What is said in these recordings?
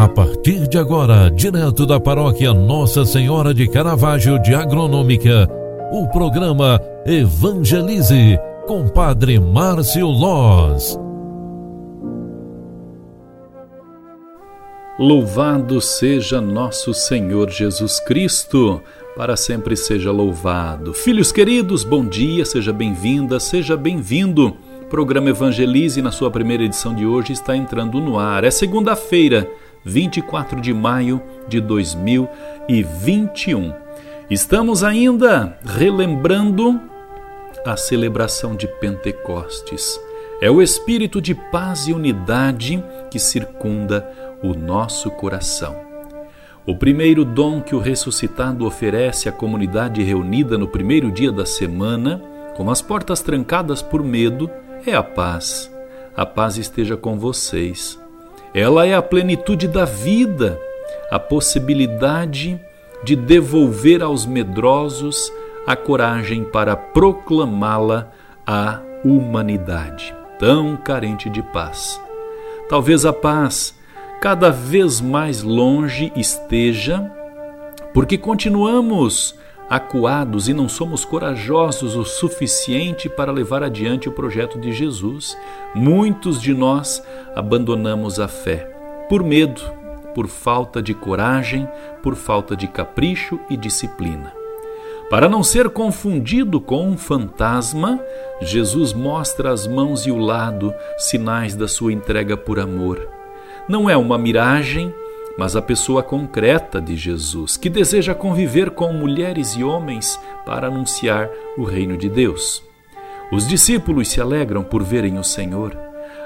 A partir de agora, direto da paróquia Nossa Senhora de Caravaggio de Agronômica, o programa Evangelize com Padre Márcio Loz. Louvado seja nosso Senhor Jesus Cristo, para sempre seja louvado. Filhos queridos, bom dia, seja bem-vinda, seja bem-vindo. Programa Evangelize, na sua primeira edição de hoje, está entrando no ar. É segunda-feira 24 de maio de 2021. Estamos ainda relembrando a celebração de Pentecostes. É o espírito de paz e unidade que circunda o nosso coração. O primeiro dom que o ressuscitado oferece à comunidade reunida no primeiro dia da semana, com as portas trancadas por medo, é a paz. A paz esteja com vocês. Ela é a plenitude da vida, a possibilidade de devolver aos medrosos a coragem para proclamá-la à humanidade, tão carente de paz. Talvez a paz cada vez mais longe esteja, porque continuamos acuados e não somos corajosos o suficiente para levar adiante o projeto de Jesus. Muitos de nós abandonamos a fé por medo, por falta de coragem, por falta de capricho e disciplina. Para não ser confundido com um fantasma, Jesus mostra as mãos e o lado, sinais da sua entrega por amor. Não é uma miragem, mas a pessoa concreta de Jesus, que deseja conviver com mulheres e homens para anunciar o reino de Deus. Os discípulos se alegram por verem o Senhor.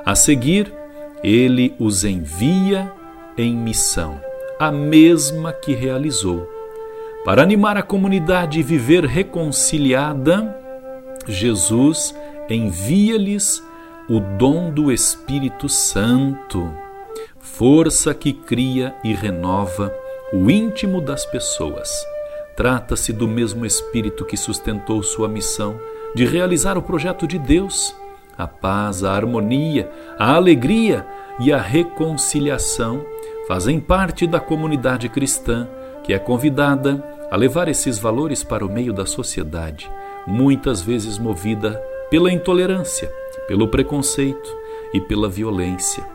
A seguir, ele os envia em missão, a mesma que realizou. Para animar a comunidade e viver reconciliada, Jesus envia-lhes o dom do Espírito Santo força que cria e renova o íntimo das pessoas. Trata-se do mesmo Espírito que sustentou sua missão de realizar o projeto de Deus. A paz, a harmonia, a alegria e a reconciliação fazem parte da comunidade cristã que é convidada a levar esses valores para o meio da sociedade, muitas vezes movida pela intolerância, pelo preconceito e pela violência.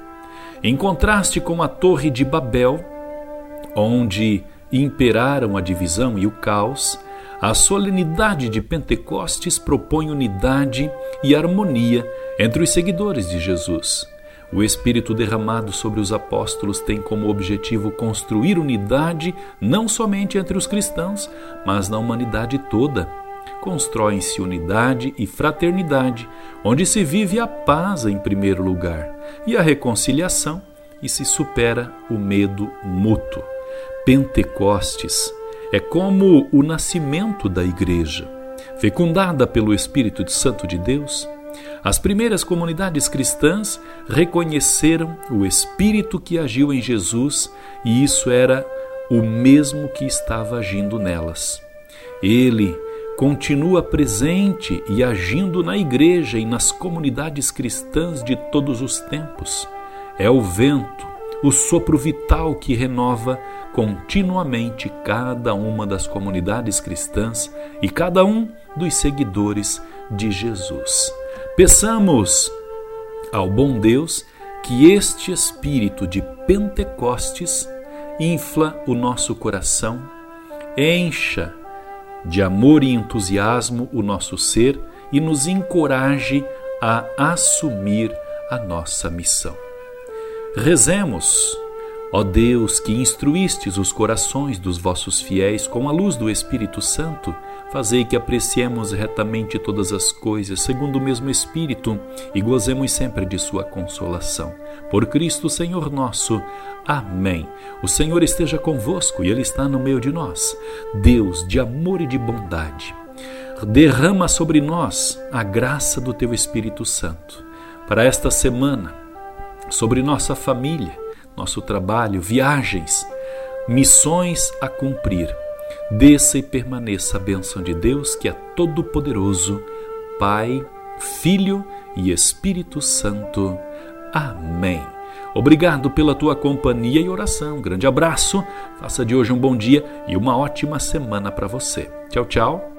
Em contraste com a Torre de Babel, onde imperaram a divisão e o caos, a solenidade de Pentecostes propõe unidade e harmonia entre os seguidores de Jesus. O Espírito derramado sobre os apóstolos tem como objetivo construir unidade não somente entre os cristãos, mas na humanidade toda constroem-se unidade e fraternidade, onde se vive a paz em primeiro lugar e a reconciliação e se supera o medo mútuo. Pentecostes é como o nascimento da igreja, fecundada pelo Espírito Santo de Deus. As primeiras comunidades cristãs reconheceram o Espírito que agiu em Jesus e isso era o mesmo que estava agindo nelas. Ele continua presente e agindo na igreja e nas comunidades cristãs de todos os tempos. É o vento, o sopro vital que renova continuamente cada uma das comunidades cristãs e cada um dos seguidores de Jesus. Peçamos ao bom Deus que este espírito de Pentecostes infla o nosso coração, encha de amor e entusiasmo o nosso ser e nos encoraje a assumir a nossa missão. Rezemos, ó Deus, que instruístes os corações dos vossos fiéis com a luz do Espírito Santo, fazei que apreciemos retamente todas as coisas segundo o mesmo Espírito e gozemos sempre de Sua consolação. Por Cristo Senhor nosso. Amém. O Senhor esteja convosco e Ele está no meio de nós. Deus de amor e de bondade, derrama sobre nós a graça do Teu Espírito Santo. Para esta semana, sobre nossa família, nosso trabalho, viagens, missões a cumprir. Desça e permaneça a bênção de Deus, que é todo-poderoso, Pai, Filho e Espírito Santo. Amém. Obrigado pela tua companhia e oração. grande abraço. Faça de hoje um bom dia e uma ótima semana para você. Tchau, tchau.